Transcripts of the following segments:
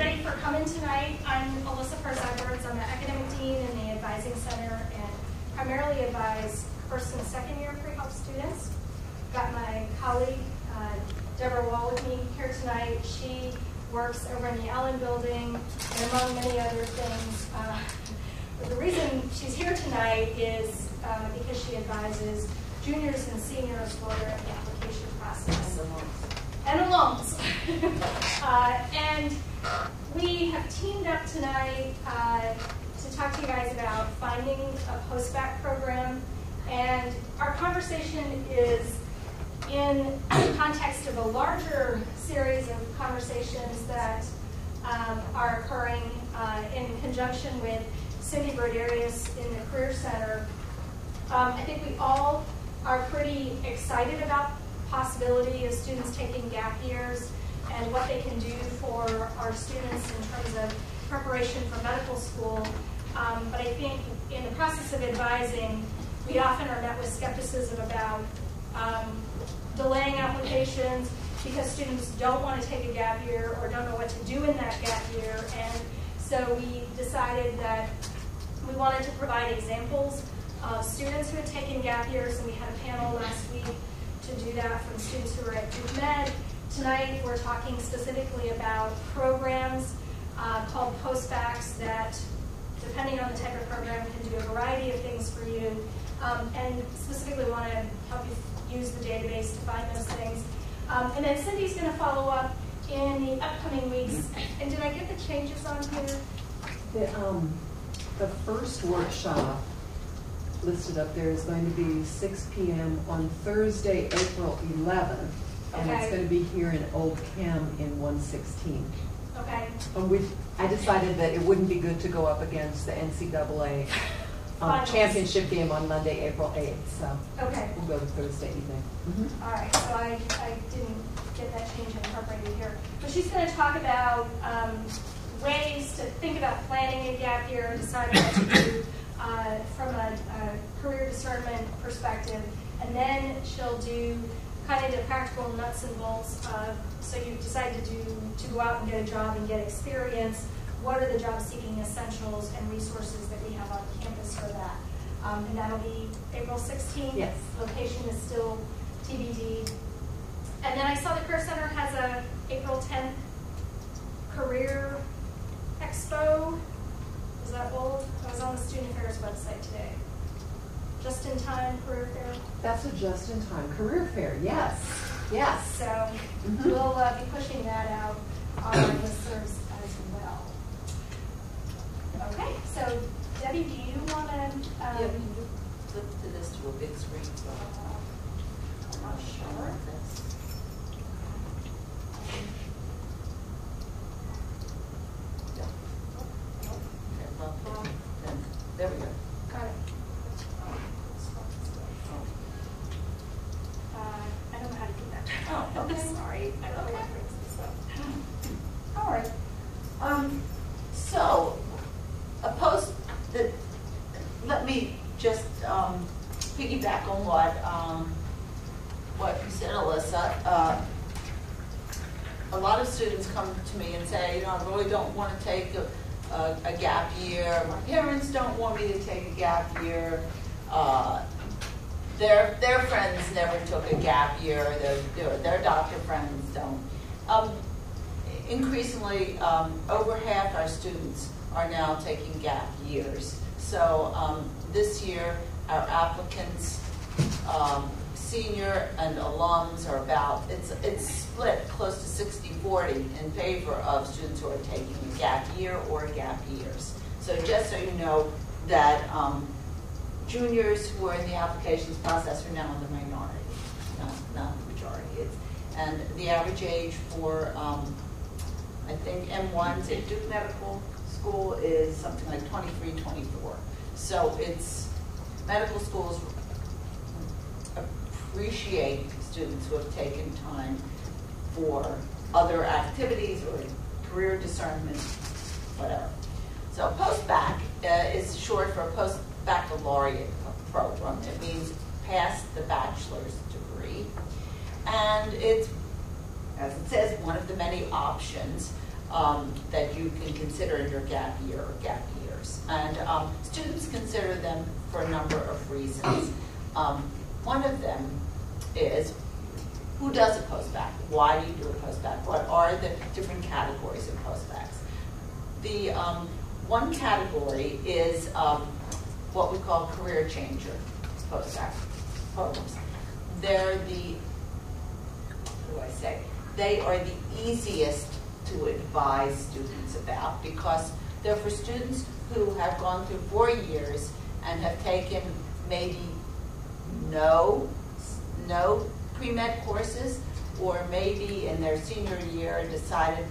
everybody for coming tonight. I'm Alyssa Perz-Edwards. I'm the academic dean in the advising center and primarily advise first and second year pre-health students. Got my colleague uh, Deborah Wahl with me here tonight. She works over in the Allen building and among many other things. Uh, but the reason she's here tonight is uh, because she advises juniors and seniors they're the application process. And alums. uh, and we have teamed up tonight uh, to talk to you guys about finding a post-bac program. And our conversation is in the context of a larger series of conversations that um, are occurring uh, in conjunction with Cindy Broderius in the Career Center. Um, I think we all are pretty excited about the possibility of students taking gap years and what they can do for our students in terms of preparation for medical school. Um, but I think in the process of advising, we often are met with skepticism about um, delaying applications because students don't want to take a gap year or don't know what to do in that gap year. And so we decided that we wanted to provide examples of students who had taken gap years, and we had a panel last week to do that from students who were at Duke Med. Tonight, we're talking specifically about programs uh, called postbacs that, depending on the type of program, can do a variety of things for you, um, and specifically want to help you use the database to find those things. Um, and then Cindy's going to follow up in the upcoming weeks. And did I get the changes on here? The, um, the first workshop listed up there is going to be 6 p.m. on Thursday, April 11th. And Okay. it's going to be here in Old Chem in 116. Okay. And we, I decided that it wouldn't be good to go up against the NCAA um, Finals. championship game on Monday, April 8th. So Okay. we'll go to Thursday evening. All right, so I, I didn't get that change incorporated here. But she's going to talk about um, ways to think about planning a gap year, decide what to do uh, from a, a career discernment perspective. And then she'll do kind of the practical nuts and bolts of, so you decide to do, to go out and get a job and get experience. What are the job seeking essentials and resources that we have on campus for that? Um, and that'll be April 16th. Yes. Location is still TBD. And then I saw the Career Center has a April 10th career expo. Is that old? I was on the Student Affairs website today. Just in time career fair. That's a just-in-time career fair. Yes, yes. So Mhm. we'll uh, be pushing that out on our listservs as well. Okay, so Debbie, do you want to? Yeah, can you flip to this to a big screen? I'm not sure. Yeah. Okay, well, then, There we go. Got it. Uh, I don't know how to do that. Oh, okay. Sorry, I don't know what brings this up. All right. Um, so, a post, that, let me just, um, piggyback on what, um, what you said, Alyssa. Uh, a lot of students come to me and say, you know, I really don't want to take a, a, a gap year. My parents don't want me to take a gap year. Uh, their, their friends never took a gap year. Their, their, their doctor friends don't. Um, increasingly, um, over half our students are now taking gap years. So um, this year, our applicants, um, senior and alums are about, it's, it's split close to 60-40 in favor of students who are taking a gap year or gap years. So just so you know that um, juniors who are in the applications process are now in the minority, not, not the majority. It's, and the average age for, um, I think M1s at Duke Medical School is something like 23, 24. So it's, medical schools appreciate students who have taken time for other activities or career discernment, whatever. So post-bac uh, is short for post-baccalaureate program. It means past the bachelor's degree. And it's, as it says, one of the many options. Um, that you can consider in your gap year or gap years. And um, students consider them for a number of reasons. Um, one of them is who does a postbac? Why do you do a postbac? What are the different categories of postbacs? The um, one category is um, what we call career changer postbac programs. They're the, what do I say? They are the easiest to advise students about because they're for students who have gone through four years and have taken maybe no, no pre-med courses, or maybe in their senior year decided,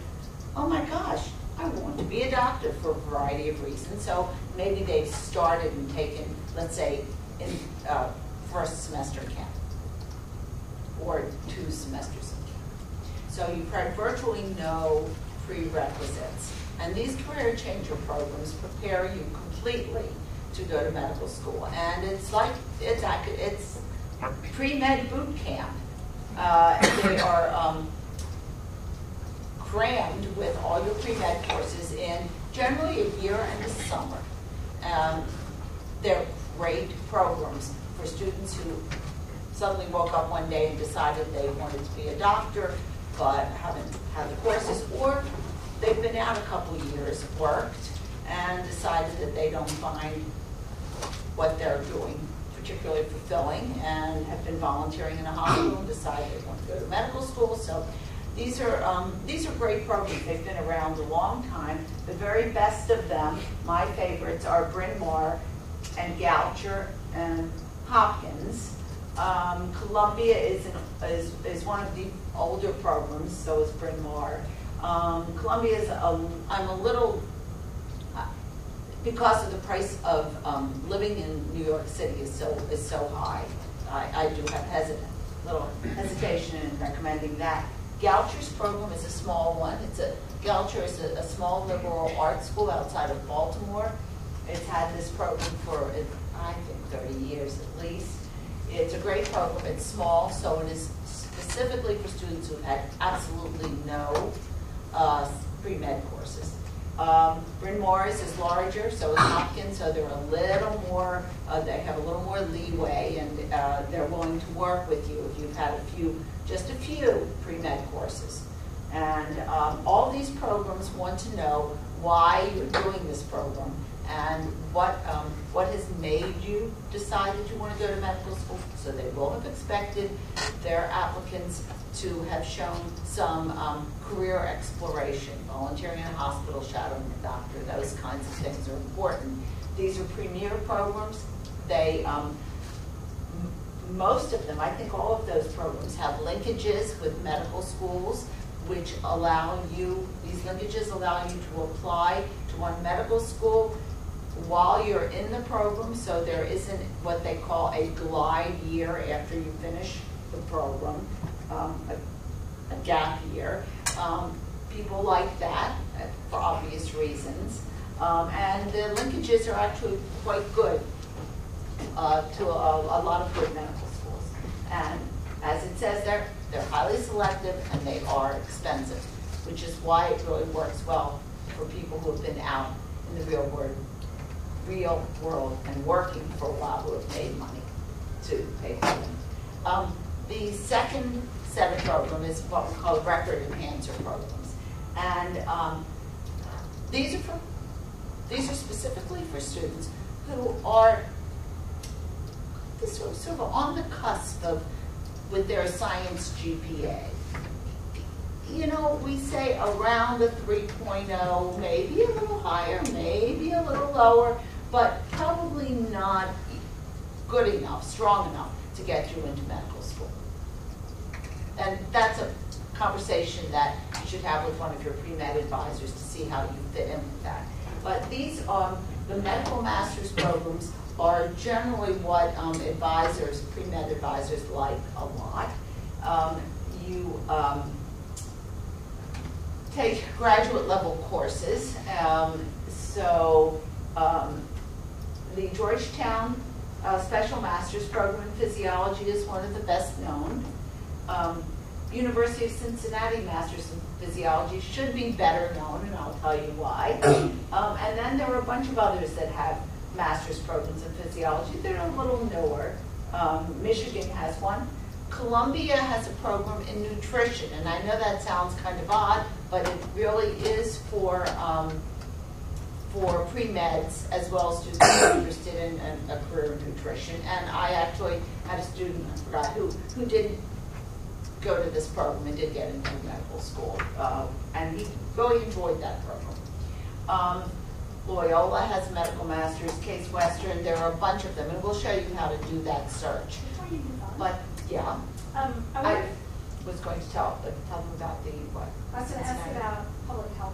oh my gosh, I want to be a doctor for a variety of reasons. So maybe they've started and taken, let's say, in uh, first semester camp or two semesters. So you've virtually no prerequisites. And these career changer programs prepare you completely to go to medical school. And it's like, it's, it's pre-med boot camp. Uh, they are um, crammed with all your pre-med courses in generally a year and a summer. Um, they're great programs for students who suddenly woke up one day and decided they wanted to be a doctor, but haven't had the courses, or they've been out a couple years, worked, and decided that they don't find what they're doing particularly fulfilling, and have been volunteering in a hospital and decided they want to go to medical school. So these are, um, these are great programs. They've been around a long time. The very best of them, my favorites, are Bryn Mawr and Goucher and Hopkins. Um, Columbia is, an, is, is one of the older programs, so is Bryn Mawr. Um, Columbia is, a, I'm a little, uh, because of the price of um, living in New York City is so, is so high, I, I do have hesitant, little hesitation in recommending that. Goucher's program is a small one. It's a, Goucher is a, a small liberal arts school outside of Baltimore. It's had this program for, I think, 30 years at least. It's a great program. It's small, so it is specifically for students who've had absolutely no uh, pre-med courses. Um, Bryn Mawr's is larger, so is Hopkins, so they're a little more, uh, they have a little more leeway, and uh, they're willing to work with you if you've had a few, just a few pre-med courses. And um, all these programs want to know why you're doing this program and what, um, what has made you decide that you want to go to medical school. So they will have expected their applicants to have shown some um, career exploration, volunteering in a hospital, shadowing a doctor, those kinds of things are important. These are premier programs. They, um, most of them, I think all of those programs have linkages with medical schools, which allow you, these linkages allow you to apply to one medical school while you're in the program, so there isn't what they call a glide year after you finish the program, um, a, a gap year. Um, people like that uh, for obvious reasons. Um, and the linkages are actually quite good uh, to a, a lot of good medical schools. And as it says there, they're highly selective and they are expensive, which is why it really works well for people who have been out in the real world real world and working for a while who have made money to pay for them. Um, the second set of program is what we call record enhancer programs. And um, these are for, these are specifically for students who are sort of, on the cusp of with their science GPA. You know, we say around a 3.0, maybe a little higher, maybe a little lower, but probably not good enough, strong enough to get you into medical school. And that's a conversation that you should have with one of your pre-med advisors to see how you fit in with that. But these are, the medical master's programs are generally what um, advisors, pre-med advisors like a lot. Um, you um, take graduate level courses. Um, so um, the Georgetown uh, Special Master's Program in Physiology is one of the best known. Um, University of Cincinnati Masters in Physiology should be better known, and I'll tell you why. Um, and then there are a bunch of others that have master's programs in physiology. They're a little newer. Um, Michigan has one. Columbia has a program in nutrition, and I know that sounds kind of odd, but it really is for um, for pre-meds as well as students who are interested in a, a career in nutrition. And I actually had a student, I forgot who, who didn't go to this program and did get into medical school. Uh, and he really enjoyed that program. Um, Loyola has a medical master's, Case Western, there are a bunch of them, and we'll show you how to do that search. Before you move on. But, yeah, Um, I I was going to tell, tell them about the, what? I was gonna ask about public health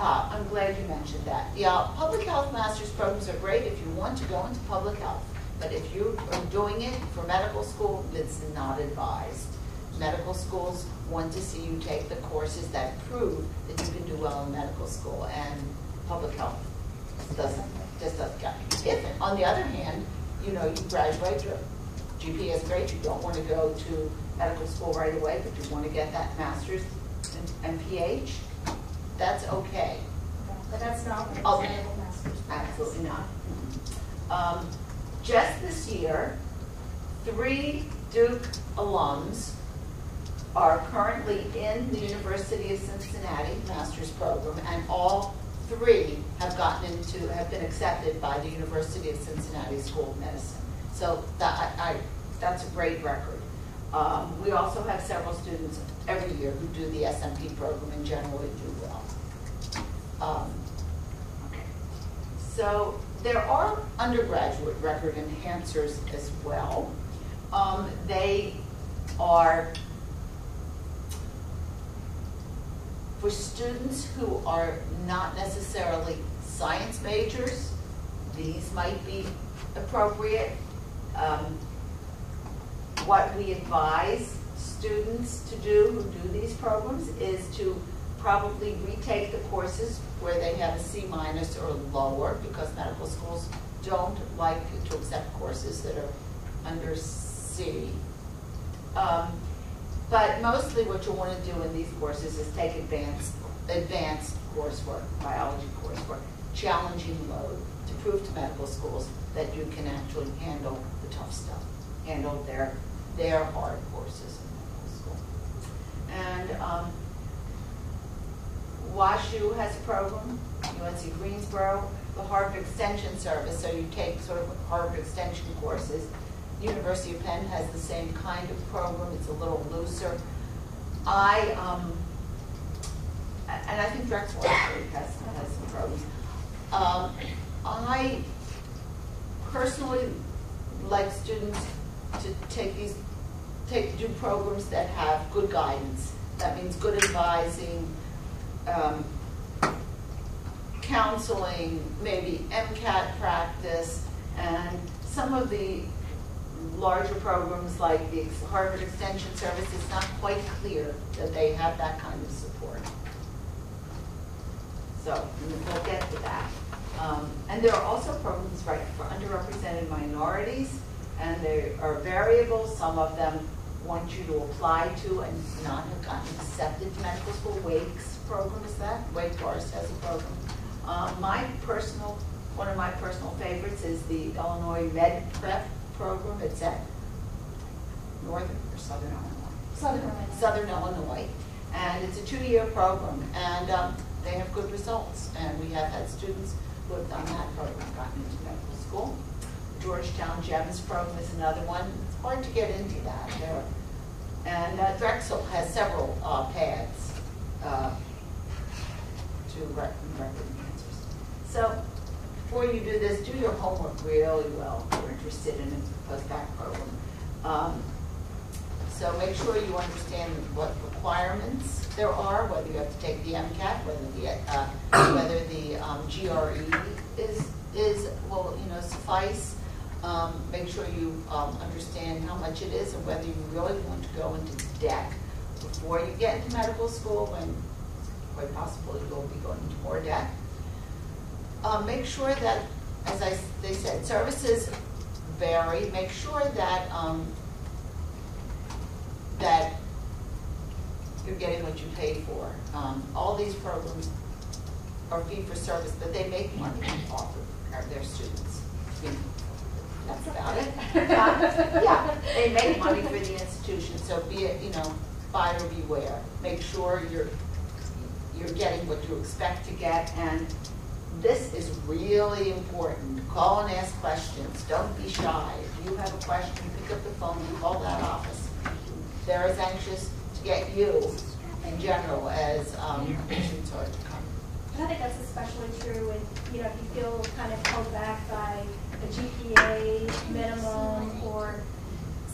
Ah, I'm glad you mentioned that. Yeah, public health master's programs are great if you want to go into public health. But if you are doing it for medical school, it's not advised. Medical schools want to see you take the courses that prove that you can do well in medical school, and public health doesn't, just doesn't count. If, on the other hand, you know, you graduate, your GPA is great, you don't want to go to medical school right away, but you want to get that master's and and that's okay. But that's not what Okay. master's. Absolutely not. Um, Just this year, three Duke alums are currently in the University of Cincinnati master's program, and all three have gotten into, have been accepted by the University of Cincinnati School of Medicine. So that, I, I- that's a great record. Um, We also have several students every year who do the SMP program and generally do well. Um, so there are undergraduate record enhancers as well. Um, they are for students who are not necessarily science majors, these might be appropriate. Um, what we advise students to do who do these programs is to probably retake the courses where they have a C minus or lower, because medical schools don't like to accept courses that are under C. Um, But mostly what you want to do in these courses is take advanced, advanced coursework, biology coursework, challenging load to prove to medical schools that you can actually handle the tough stuff, handle their, their hard courses in medical school. And um, WashU has a program, UNC Greensboro, the Harvard Extension Service, so you take sort of Harvard Extension courses. University of Penn has the same kind of program, it's a little looser. I, um, and I think Drexel actually has, has some programs. Um, I personally like students to take these, take, do programs that have good guidance. That means good advising, um, counseling, maybe MCAT practice, and some of the larger programs like the Harvard Extension Service, it's not quite clear that they have that kind of support. So we'll get to that. Um, And there are also programs, right, for underrepresented minorities, and they are variable. Some of them want you to apply to and not have gotten accepted to medical school. Wake's program is that, Wake Forest has a program. Uh, My personal, one of my personal favorites is the Illinois Med Prep program. It's at Northern or Southern Illinois? Southern Illinois. Southern Illinois. And it's a two-year program, and um, they have good results. And we have had students who have done that program, gotten into medical school. Georgetown GEMS program is another one. It's hard to get into that. There- And uh, Drexel has several uh, paths uh, to rec- record enhancers. So before you do this, do your homework really well if you're interested in a post-bac program. Um, So make sure you understand what requirements there are, whether you have to take the MCAT, whether the, uh, whether the um, GRE is, is, will, you know, suffice. Um, Make sure you um, understand how much it is and whether you really want to go into debt before you get into medical school, when quite possibly you'll be going into more debt. Uh, Make sure that, as I, they said, services vary. Make sure that um, that you're getting what you paid for. Um, all these programs are fee for service, but they make money off of their students. I mean, That's about it. Uh, Yeah, they make money for the institution, so be it, you know, buyer beware. Make sure you're, you're getting what you expect to get, and this is really important. Call and ask questions, don't be shy. If you have a question, pick up the phone, and call that office. They're as anxious to get you in general as, um, students are to come. I think that's especially true with, you know, if you feel kind of held back by a GPA minimum or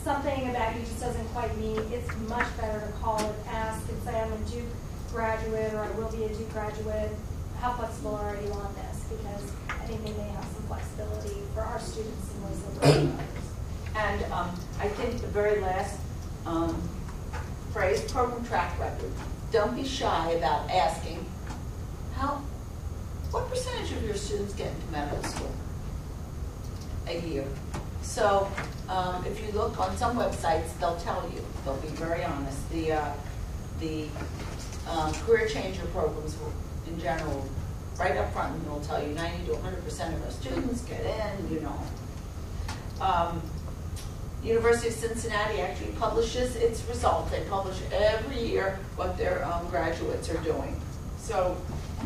something about you just doesn't quite meet, it's much better to call and ask and say, I'm a Duke graduate or I will be a Duke graduate. How flexible are you on this? Because I think they may have some flexibility for our students in ways that others. And um, I think the very last um, phrase, program track record. Don't be shy about asking, how, what percentage of your students get into medical school a year? So um, if you look on some websites, they'll tell you, they'll be very honest. The, uh, the um, career changer programs in general, right up front, and will tell you 90 to 100% of our students get in, you know. Um, University of Cincinnati actually publishes its results. They publish every year what their um, graduates are doing. So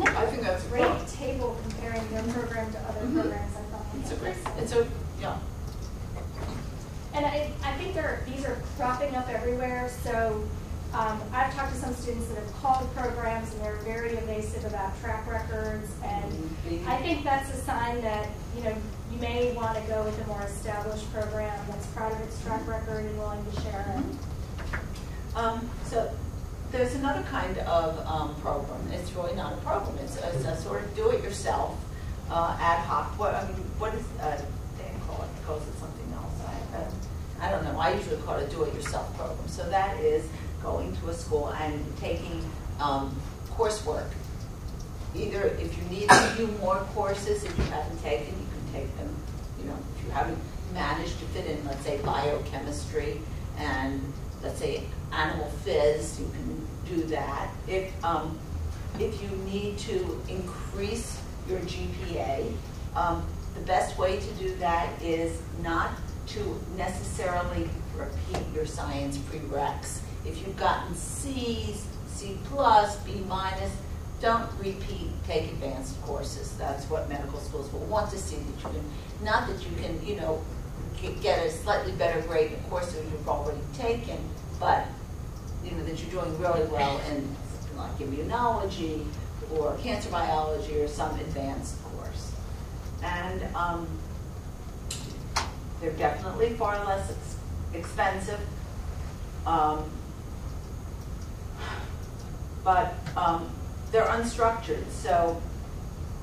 I think that's Great great. table comparing their program to other Mhm. programs, I thought. It's a great, it's a, yeah. And I, I think there, these are cropping up everywhere, so, um, I've talked to some students that have called programs and they're very evasive about track records, and. I think that's a sign that, you know, you may want to go with a more established program that's proud of its track record and willing to share it. Um, so there's another kind of um, program. It's really not a program. It's, it's a sort of do-it-yourself, uh, ad hoc. What I mean, what is uh, Dan call it? Calls it something else. I, uh, I don't know. I usually call it a do-it-yourself program. So that is going to a school and taking um, coursework. Either if you need to do more courses, if you haven't taken, you can take them. You know, if you haven't managed to fit in, let's say, biochemistry and let's say animal phys, you can do that. If um, if you need to increase your GPA, um, the best way to do that is not to necessarily repeat your science prereqs. If you've gotten C's, C plus, B minus, don't repeat, take advanced courses. That's what medical schools will want to see that you can, not that you can, you know, get- a slightly better grade in a course that you've already taken, but, you know, that you're doing really well in like immunology or cancer biology or some advanced course. And um, they're definitely far less ex- expensive. Um, but um, they're unstructured, so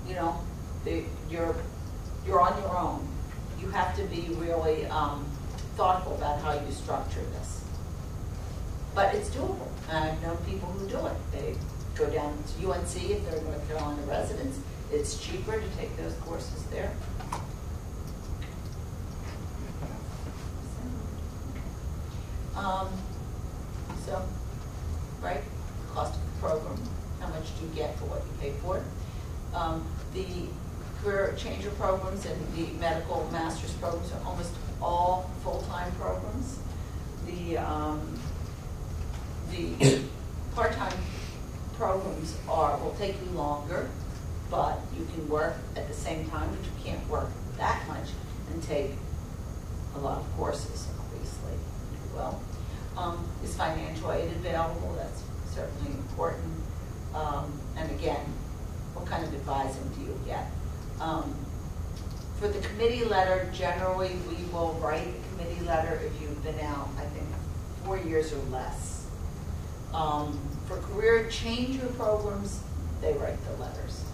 you know they, you're you're on your own. You have to be really um, thoughtful about how you structure this. But it's doable. I've known people who do it. They go down to UNC if they're North Carolina residents. It's cheaper to take those courses there. Um, so, right, cost of the program, how much do you get for what you pay for it? Um, the career changer programs and the medical master's programs are almost all full-time programs. The, um, the part-time programs are, will take you longer, but you can work at the same time, but you can't work that much and take a lot of courses, obviously, will. Um, is financial aid available? That's certainly important. Um, and again, what kind of advising do you get? Um, for the committee letter, generally, we will write the committee letter if you've been out, I think, four years or less. Um, for career changer programs, they write the letters.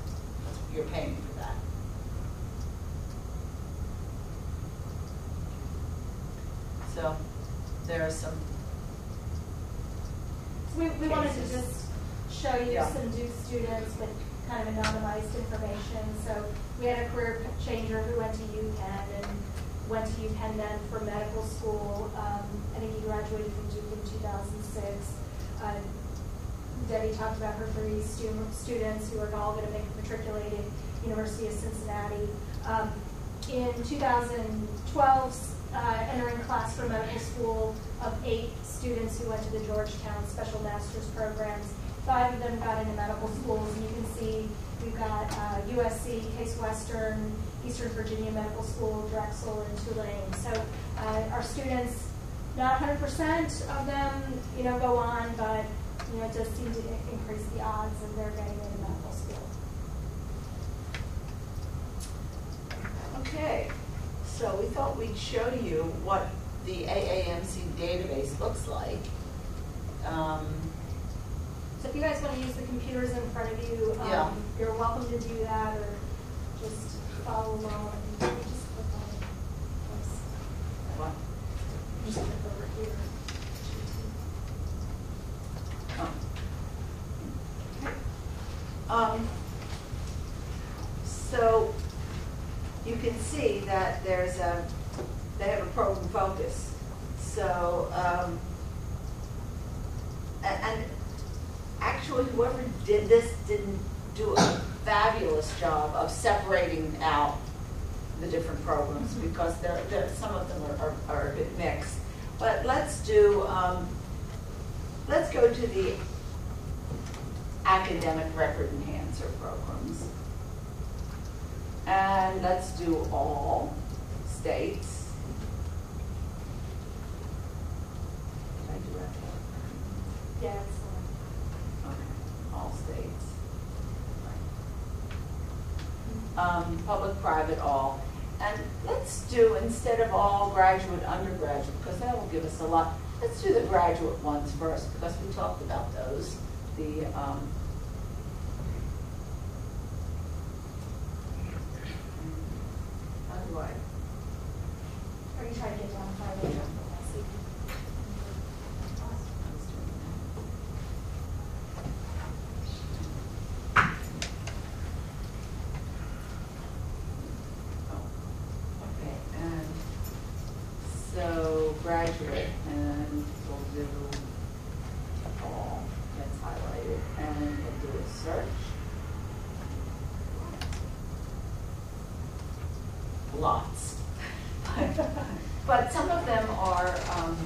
You're paying for that. So, there are some, So we, we wanted to just show you Yeah. some Duke students with kind of anonymized information. So we had a career changer who went to UPenn and went to UPenn then for medical school. Um, I think he graduated from Duke in 2006. Uh, Debbie talked about her three stu- students who are all going to make matriculated University of Cincinnati. Um, in 2012, uh, entering class for medical school of eight students who went to the Georgetown Special Masters programs. Five of them got into medical schools, you can see we've got uh, USC, Case Western, Eastern Virginia Medical School, Drexel, and Tulane. So uh, our students, not 100% of them, you know, go on, but you know, it does seem to increase the odds of their getting into medical school. Okay, so we thought we'd show you what the AAMC database looks like. Um, So if you guys want to use the computers in front of you, Yeah. um, you're welcome to do that, or just follow along. and Just click on it. What? Just click over here. Oh. Um, so you can see that there's a, they have a program focus. So, um, and, actually whoever did this didn't do a fabulous job of separating out the different programs because there, there, some of them are, are, are a bit mixed. But let's do, um, let's go to the academic record enhancer programs. And let's do all states. Did I do that? Yeah, it's, Okay, all states. Um, public, private, all. And let's do, instead of all graduate, undergraduate, because that will give us a lot, let's do the graduate ones first, because we talked about those. The, um, how do I? are you trying to get down to five later? I see. Okay, and so graduate, and we'll do all, that's highlighted, and we'll do a search. Lots. But some of them are, um,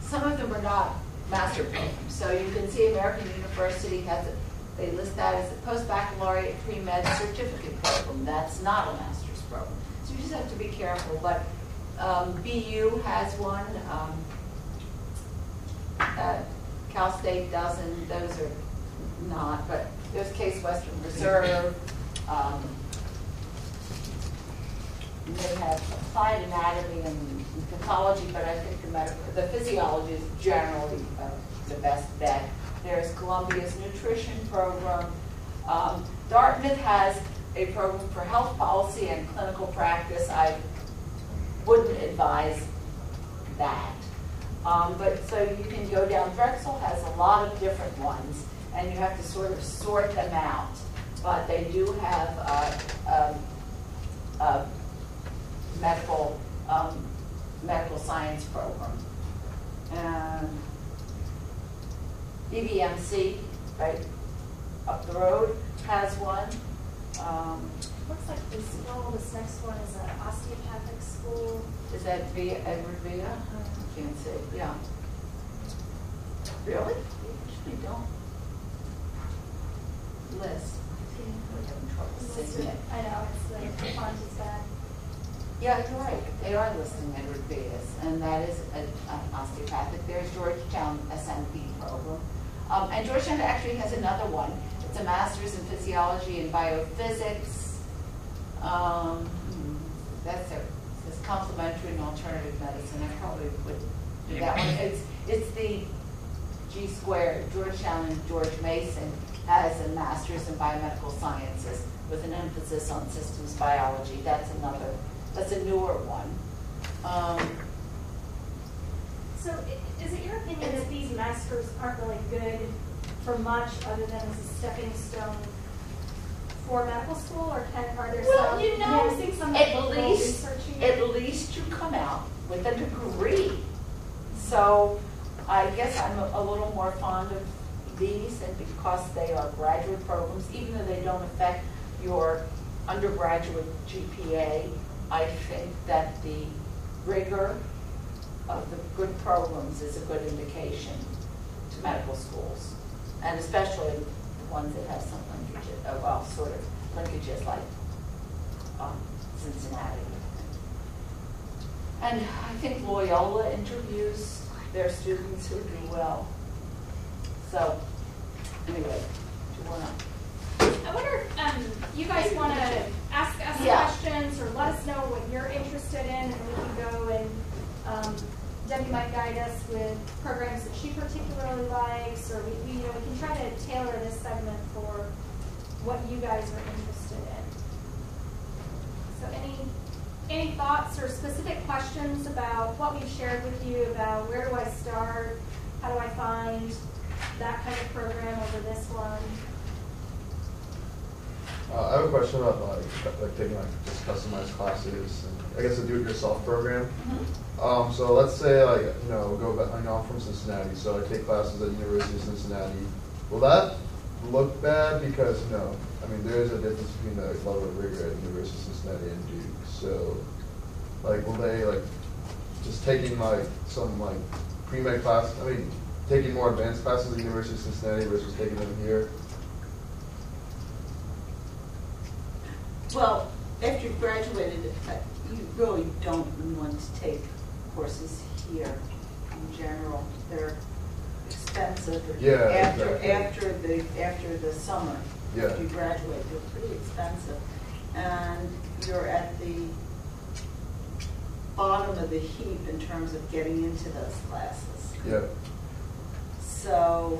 some of them are not master programs. So you can see American University has, it. they list that as a post-baccalaureate pre-med certificate program. That's not a master's program. So you just have to be careful. But um, BU has one. um, uh, Cal State doesn't, those are not, but there's Case Western Reserve. Um, they have applied anatomy and pathology, but I think the medical, the physiology is generally uh, the best bet. There's Columbia's nutrition program. Um, Dartmouth has a program for health policy and clinical practice. I wouldn't advise that. Um, but so you can go down, Drexel has a lot of different ones, and you have to sort of sort them out. But they do have, uh, um, uh, medical, um, medical science program. And EVMC, right up the road, has one. Um, Looks like this, well, this next one is an osteopathic school. is that via Edward Via? Can't see, yeah. Really? They usually don't list. We're having trouble seeing. I know, it's the, the font is bad. Yeah, you're right. They are listing Edward Via's, and that is a- an osteopathic. There's Georgetown SMP program. Um, and Georgetown actually has another one. It's a master's in physiology and biophysics. Um, hmm, that's a, it's complementary and alternative medicine. I probably would do that one. It's, it's the G squared. Georgetown and George Mason has a master's in biomedical sciences with an emphasis on systems biology. That's another, that's a newer one. Um, So is it your opinion that these masters aren't really good for much other than as a stepping stone for medical school, or can, are there Well, some? you know, noticing some at least, you at least you come out with a degree. So I guess I'm a a little more fond of these and because they are graduate programs, even though they don't affect your undergraduate GPA, I think that the rigor of the good programs is a good indication to medical schools. And especially the ones that have some linkages, uh, well, sort of linkages like um, Cincinnati. And I think Loyola interviews their students who do well. So, anyway, do you wanna? I wonder, um, you guys want to ask us Yeah. questions or let us know what you're interested in, and we can go and, um, Debbie might guide us with programs that she particularly likes, or we, we, you know, we can try to tailor this segment for what you guys are interested in. So any, any thoughts or specific questions about what we've shared with you about where do I start? How do I find that kind of program over this one? Uh, I have a question about like, like taking like just customized classes and I guess a do-it-yourself program. Um, so let's say like, you know, go back, I know I'm from Cincinnati, so I take classes at University of Cincinnati. Will that look bad? Because, you know, I mean, there is a difference between the level of rigor at University of Cincinnati and Duke. So, like, will they like, just taking like some like pre-med class, I mean, taking more advanced classes at the University of Cincinnati versus taking them here? Well, after you've graduated, uh, you really don't want to take courses here in general. They're expensive. Yeah, After, exactly. after the, after the summer. Yeah. After you graduate, they're pretty expensive. And you're at the bottom of the heap in terms of getting into those classes. Yeah. So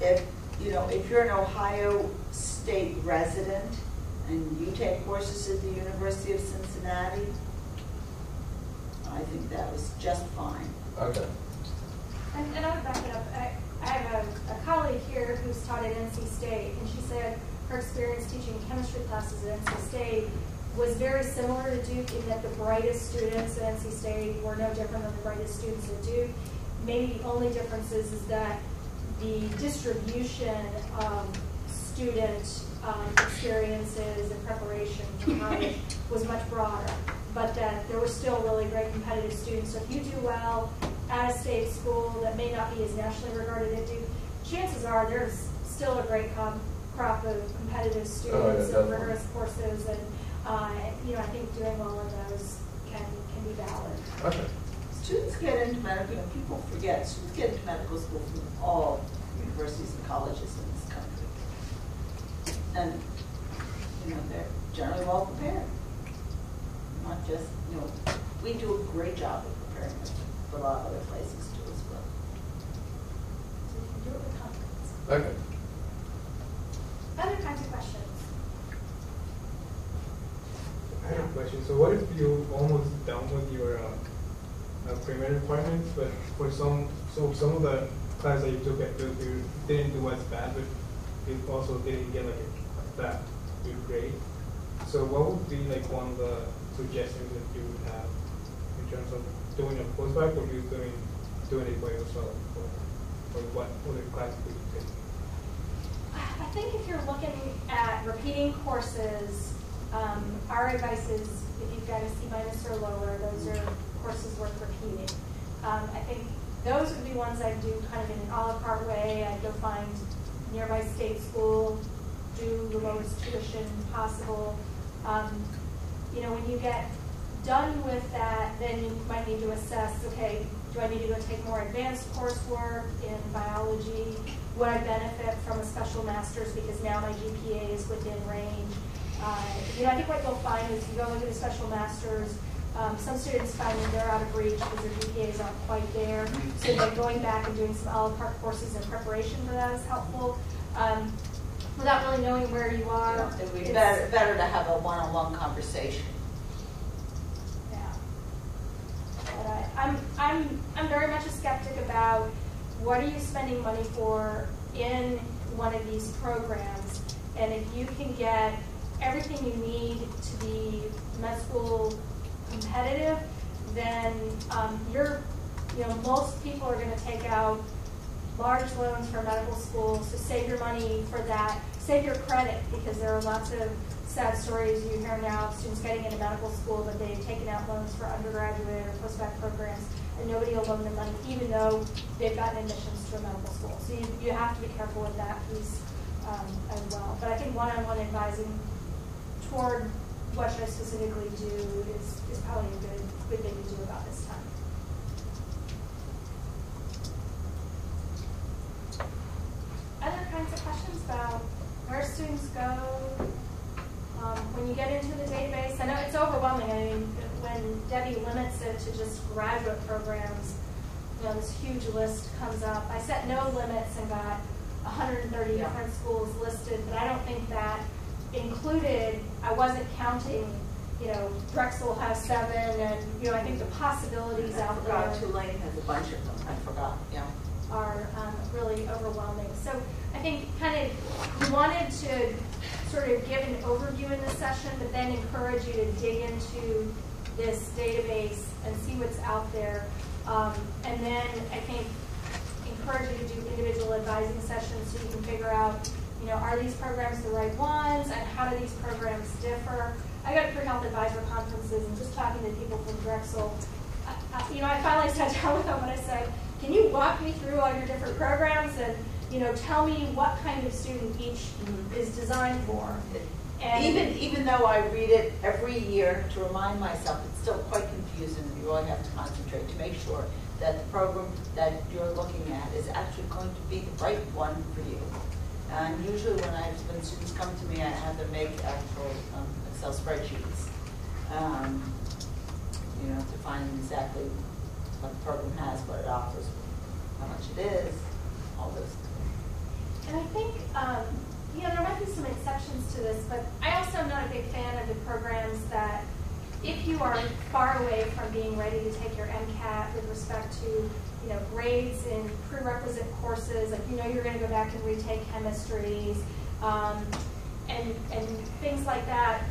if, you know, if you're an Ohio State resident and you take courses at the University of Cincinnati, I think that was just fine. Okay. And, and I would back it up. I, I have a, a colleague here who's taught at NC State, and she said her experience teaching chemistry classes at NC State was very similar to Duke in that the brightest students at NC State were no different than the brightest students at Duke. Maybe the only difference is, is that the distribution of student um, experiences and preparation for college was much broader, but that there were still really great competitive students. So if you do well at a state school that may not be as nationally regarded as Duke, chances are there's still a great com- crop of competitive students and definitely. rigorous courses, and uh, you know I think doing well in those can can be valid. Okay. Students get into medical, you know, people forget, students get into medical school from all universities and colleges in this country. And, you know, they're generally well prepared. Not just, you know, we do a great job of preparing them, but a lot of other places do as well. So you can do it with confidence. Okay. Other kinds of questions. I have a question. So what if you almost done with your uh, pre-med requirements, but for some, so some of the classes that you took at Duke, you didn't do as bad, but you also didn't get like a, that good grade. So what would be like one of the suggestions that you would have in terms of doing a postbac or you doing doing it by yourself, or, or what other classes would you take? I think if you're looking at repeating courses, um, our advice is if you've got a C minus or lower, those are courses worth repeating. Um, I think those would be ones I'd do kind of in an à la carte way. I'd go find nearby state school, do the lowest tuition possible. Um, you know, when you get done with that, then you might need to assess, okay, do I need to go take more advanced coursework in biology? Would I benefit from a special master's because now my GPA is within range? Uh, you know, I think what you'll find is you go into the special master's, um, some students find that they're out of reach because their GPAs aren't quite there. So then going back and doing some a la carte courses in preparation for that is helpful. Um, without really knowing where you are. It would be it's- better, better to have a one-on-one conversation. Yeah. But I, I'm, I'm, I'm very much a skeptic about what are you spending money for in one of these programs And if you can get everything you need to be med school competitive, then um, you're, you know, most people are going to take out large loans for medical school, so save your money for that. Save your credit, because there are lots of sad stories you hear now of students getting into medical school, but they've taken out loans for undergraduate or post-bac programs, and nobody will loan them money, even though they've gotten admissions to a medical school. So you, you have to be careful with that piece um, as well. But I think one-on-one advising toward what should I specifically do is, is probably a good, good thing to do about this time. Other kinds of questions about where students go, um, when you get into the database, I know it's overwhelming. I mean, when Debbie limits it to just graduate programs, you know, this huge list comes up. I set no limits and got 130 Yeah. different schools listed, but I don't think that included, I wasn't counting, you know, Drexel has seven, and, you know, I think the possibilities I out forgot there Tulane has a bunch of them, I forgot, yeah. are um, really overwhelming. So I think kind of wanted to sort of give an overview in this session, but then encourage you to dig into this database and see what's out there. Um, and then I think encourage you to do individual advising sessions so you can figure out, you know, are these programs the right ones and how do these programs differ? I go to pre-health advisor conferences and just talking to people from Drexel, I, I, you know, I finally sat down with them and I said, can you walk me through all your different programs and, you know, tell me what kind of student each Mhm. is designed for? And Even, even though I read it every year to remind myself, it's still quite confusing. You really have to concentrate to make sure that the program that you're looking at is actually going to be the right one for you. And usually when I, when students come to me, I have them make actual um, Excel spreadsheets. um, You know, to find exactly what the program has, what it offers, how much it is, all those things. And I think, um, you know, there might be some exceptions to this, but I also am not a big fan of the programs that if you are far away from being ready to take your MCAT with respect to, you know, grades in prerequisite courses, like you know you're going to go back and retake chemistries, um, and, and things like that.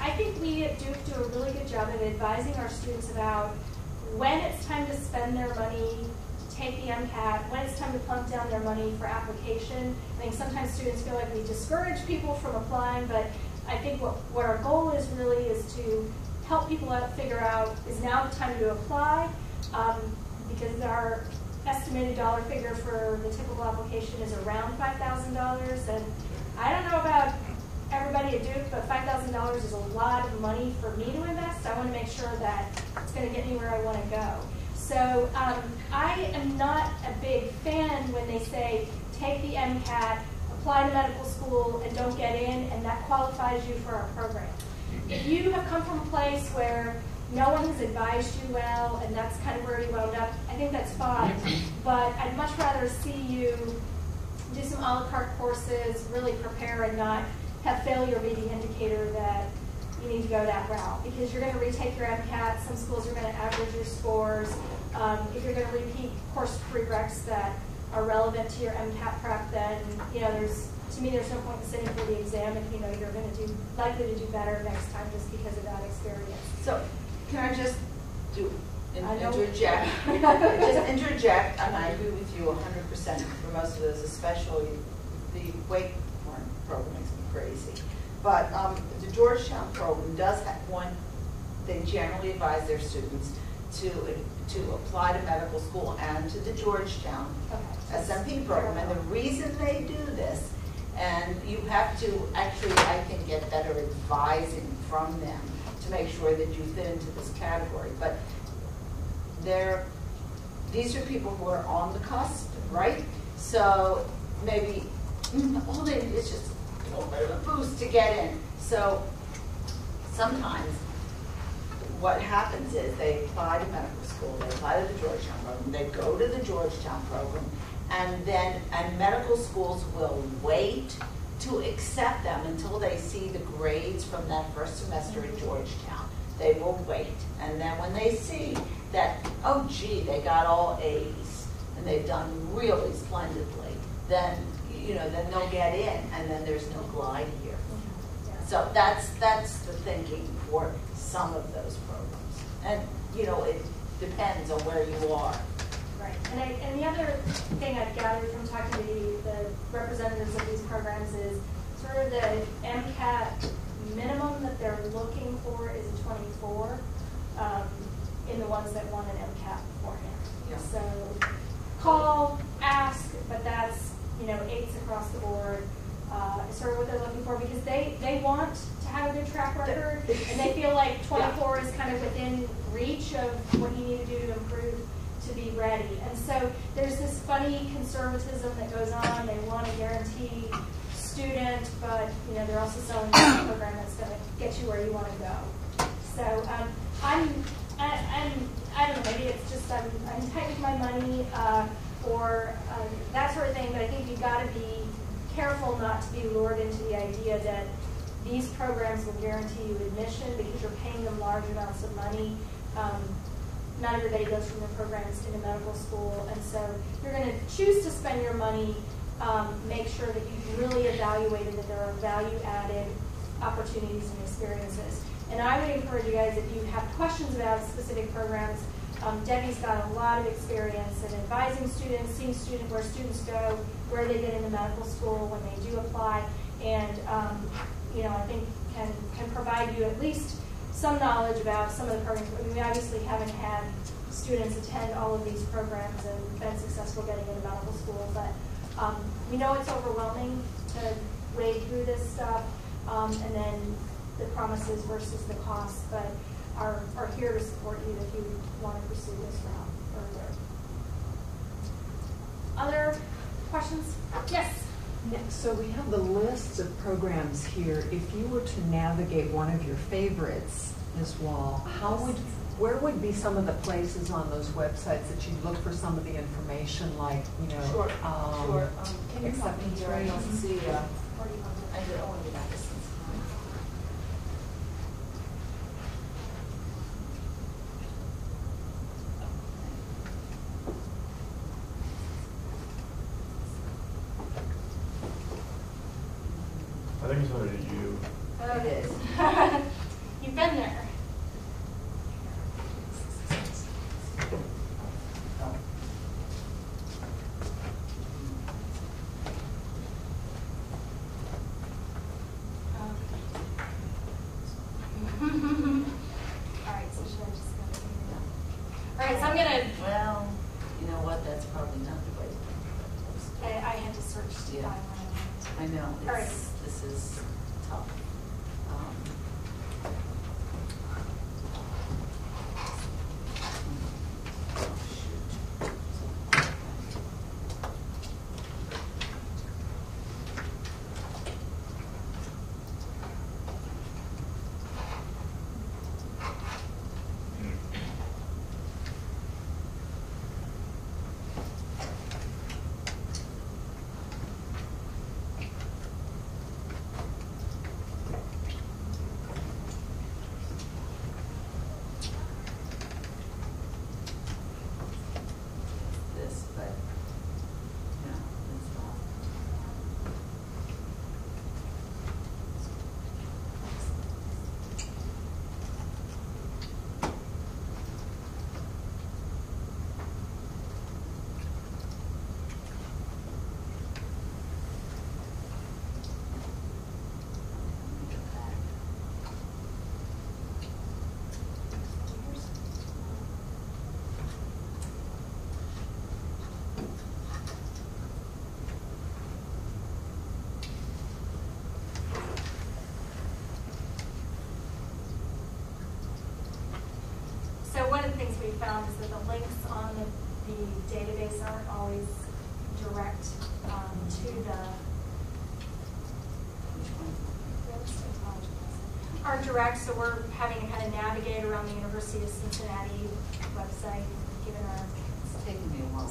I think we at Duke do a really good job of advising our students about when it's time to spend their money take the MCAT, when it's time to plunk down their money for application. I think sometimes students feel like we discourage people from applying, but I think what, what our goal is really is to help people out figure out is now the time to apply, um, because our estimated dollar figure for the typical application is around five thousand dollars, and I don't know about everybody at Duke, but five thousand dollars is a lot of money for me to invest. I want to make sure that it's going to get me where I want to go. So um, I am not a big fan when they say take the MCAT, apply to medical school, and don't get in, and that qualifies you for our program. If you have come from a place where no one has advised you well, and that's kind of where you wound up, I think that's fine. But I'd much rather see you do some a la carte courses, really prepare and not have failure be the indicator that you need to go that route because you're going to retake your MCAT. Some schools are going to average your scores. Um, if you're going to repeat course prereqs that are relevant to your MCAT prep, then you know there's to me there's no point in sitting for the exam if you know you're going to do likely to do better next time just because of that experience. So, can I just do, in- I interject? Just interject, and I agree with you hundred percent for most of those, especially the wake program makes me crazy. But, um, the Georgetown program does have one, they generally advise their students to, to apply to medical school and to the Georgetown Okay. SMP program, and the reason they do this, and you have to, actually, I think, get better advising from them to make sure that you fit into this category, but they're, these are people who are on the cusp, right? So maybe, mm, all they need is just a boost to get in. So sometimes what happens is they apply to medical school, they apply to the Georgetown program, they go to the Georgetown program, and then, and medical schools will wait to accept them until they see the grades from that first semester at Georgetown. They will wait, and then when they see that, oh gee, they got all A's, and they've done really splendidly, then you know, then they'll get in, and then there's no glide here. So that's, that's the thinking for some of those programs. And, you know, it depends on where you are. Right, and I, and the other thing I've gathered from talking to the, the representatives of these programs is sort of the MCAT minimum that they're looking for is a twenty-four, um, in the ones that want an MCAT beforehand. Yeah. So, call, ask, but that's, you know, eights across the board, uh, is sort of what they're looking for, because they, they want to have a good track record, and they feel like twenty-four is kind of within reach of what you need to do to improve to be ready. And so there's this funny conservatism that goes on. They want to guarantee student, but you know they're also selling a program that's going to get you where you want to go. So um, I'm, I, I'm, I don't know. Maybe it's just I'm, I'm tight with my money uh, or um, that sort of thing. But I think you've got to be careful not to be lured into the idea that these programs will guarantee you admission because you're paying them large amounts of money. Um, not everybody goes from their programs into medical school, and so you're going to choose to spend your money. Um, make sure that you've really evaluated that there are value-added opportunities and experiences. And I would encourage you guys, if you have questions about specific programs, um, Debbie's got a lot of experience in advising students, seeing student where students go, where they get into medical school when they do apply, and um, you know I think can can provide you at least some knowledge about some of the programs. I mean, we obviously haven't had students attend all of these programs and been successful getting into medical school, but um, we know it's overwhelming to wade through this stuff, um, and then the promises versus the costs, but are, are here to support you if you want to pursue this route further. Other questions? Yes? So we have the lists of programs here. If you were to navigate one of your favorites, Ms. Wahl, how would, where would be some of the places on those websites that you'd look for some of the information, like, you know? Sure, um, sure. Um, Can you acceptance here? I don't see, uh, found is that the links on the, the database aren't always direct um, to the aren't direct, so we're having to kind of navigate around the University of Cincinnati website, given our It's taking me a while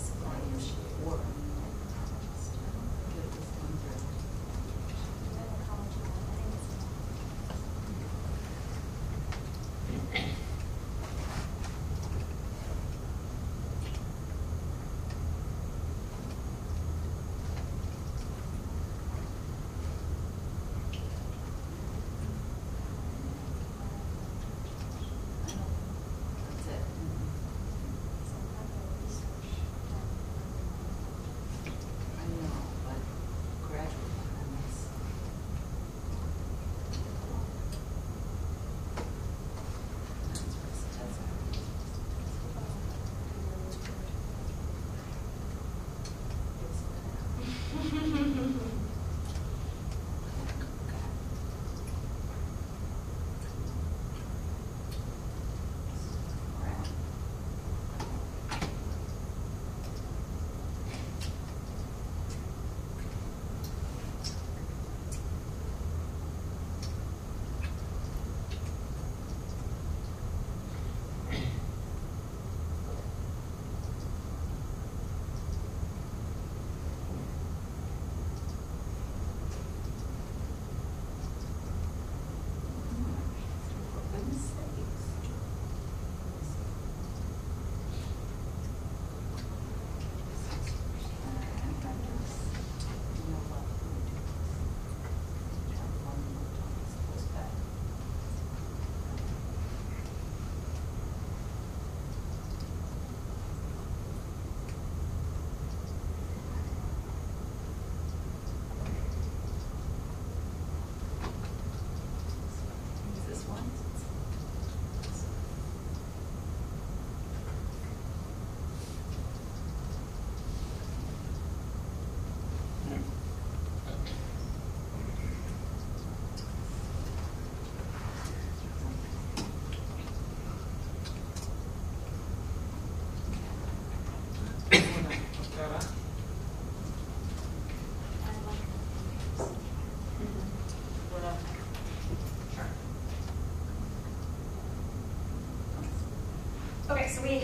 so we,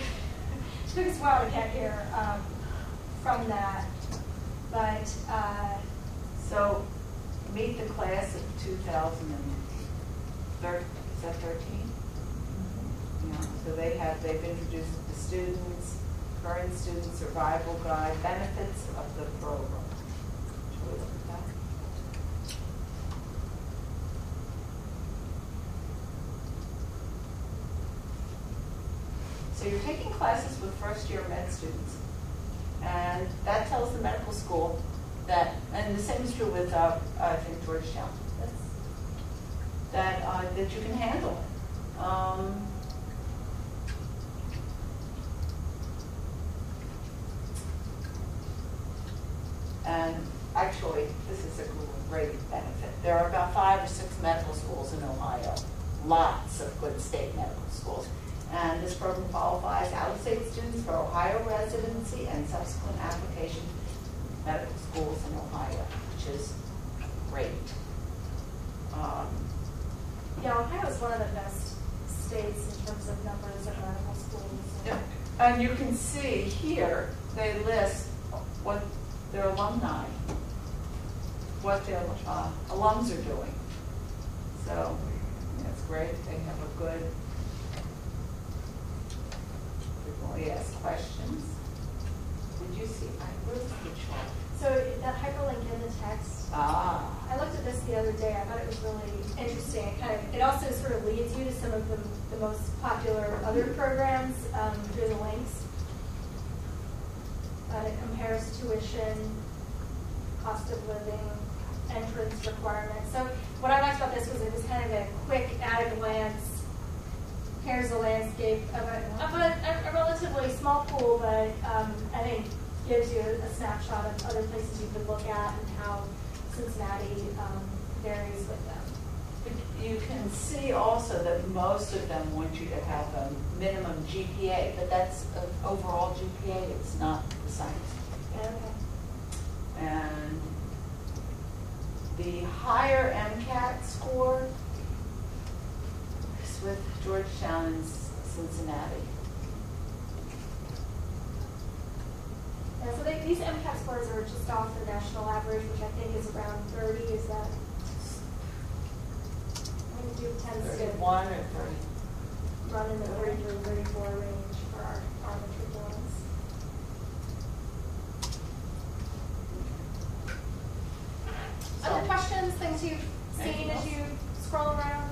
took us a while to get here um, from that, but, uh, So, meet the class of two thousand and thir, is that thirteen? Yeah, so they have, they've introduced the students, current student survival guide, benefits of the program. Shall we look at that? So you're taking classes with first-year med students. And that tells the medical school that, and the same is true with, uh, I think Georgetown, that, uh, that you can handle. Um, And actually, this is a great benefit. There are about five or six medical schools in Ohio, lots of good state medical schools. And this program qualifies out-of-state students for Ohio residency and subsequent application to medical schools in Ohio, which is great. Um, yeah, Ohio is one of the best states in terms of numbers of medical schools. Yeah, And you can see here, they list what their alumni, what their uh, alums are doing. So, that's great, they have a good, people ask questions. Did you see, I, where's the chart? So that hyperlink in the text, Ah, I looked at this the other day, I thought it was really interesting. It kind of, it also sort of leads you to some of the, the most popular other programs um, through the links. Tuition, cost of living, entrance requirements. So what I liked about this was it was kind of a quick at a glance, here's the landscape of a, of a, a relatively small pool, but um, I think gives you a snapshot of other places you could look at and how Cincinnati um, varies with them. you can see also that most of them want you to have a minimum GPA, but that's an overall GPA, it's not the science. Okay. And the higher MCAT score is with Georgetown and Cincinnati. Yeah, so they, these MCAT scores are just off the national average, which I think is around 30. Is that? I think Duke tends to Thirty-one or thirty? run in the 33, 34 range for our, our matriculants. Other questions, things you've seen as you scroll around?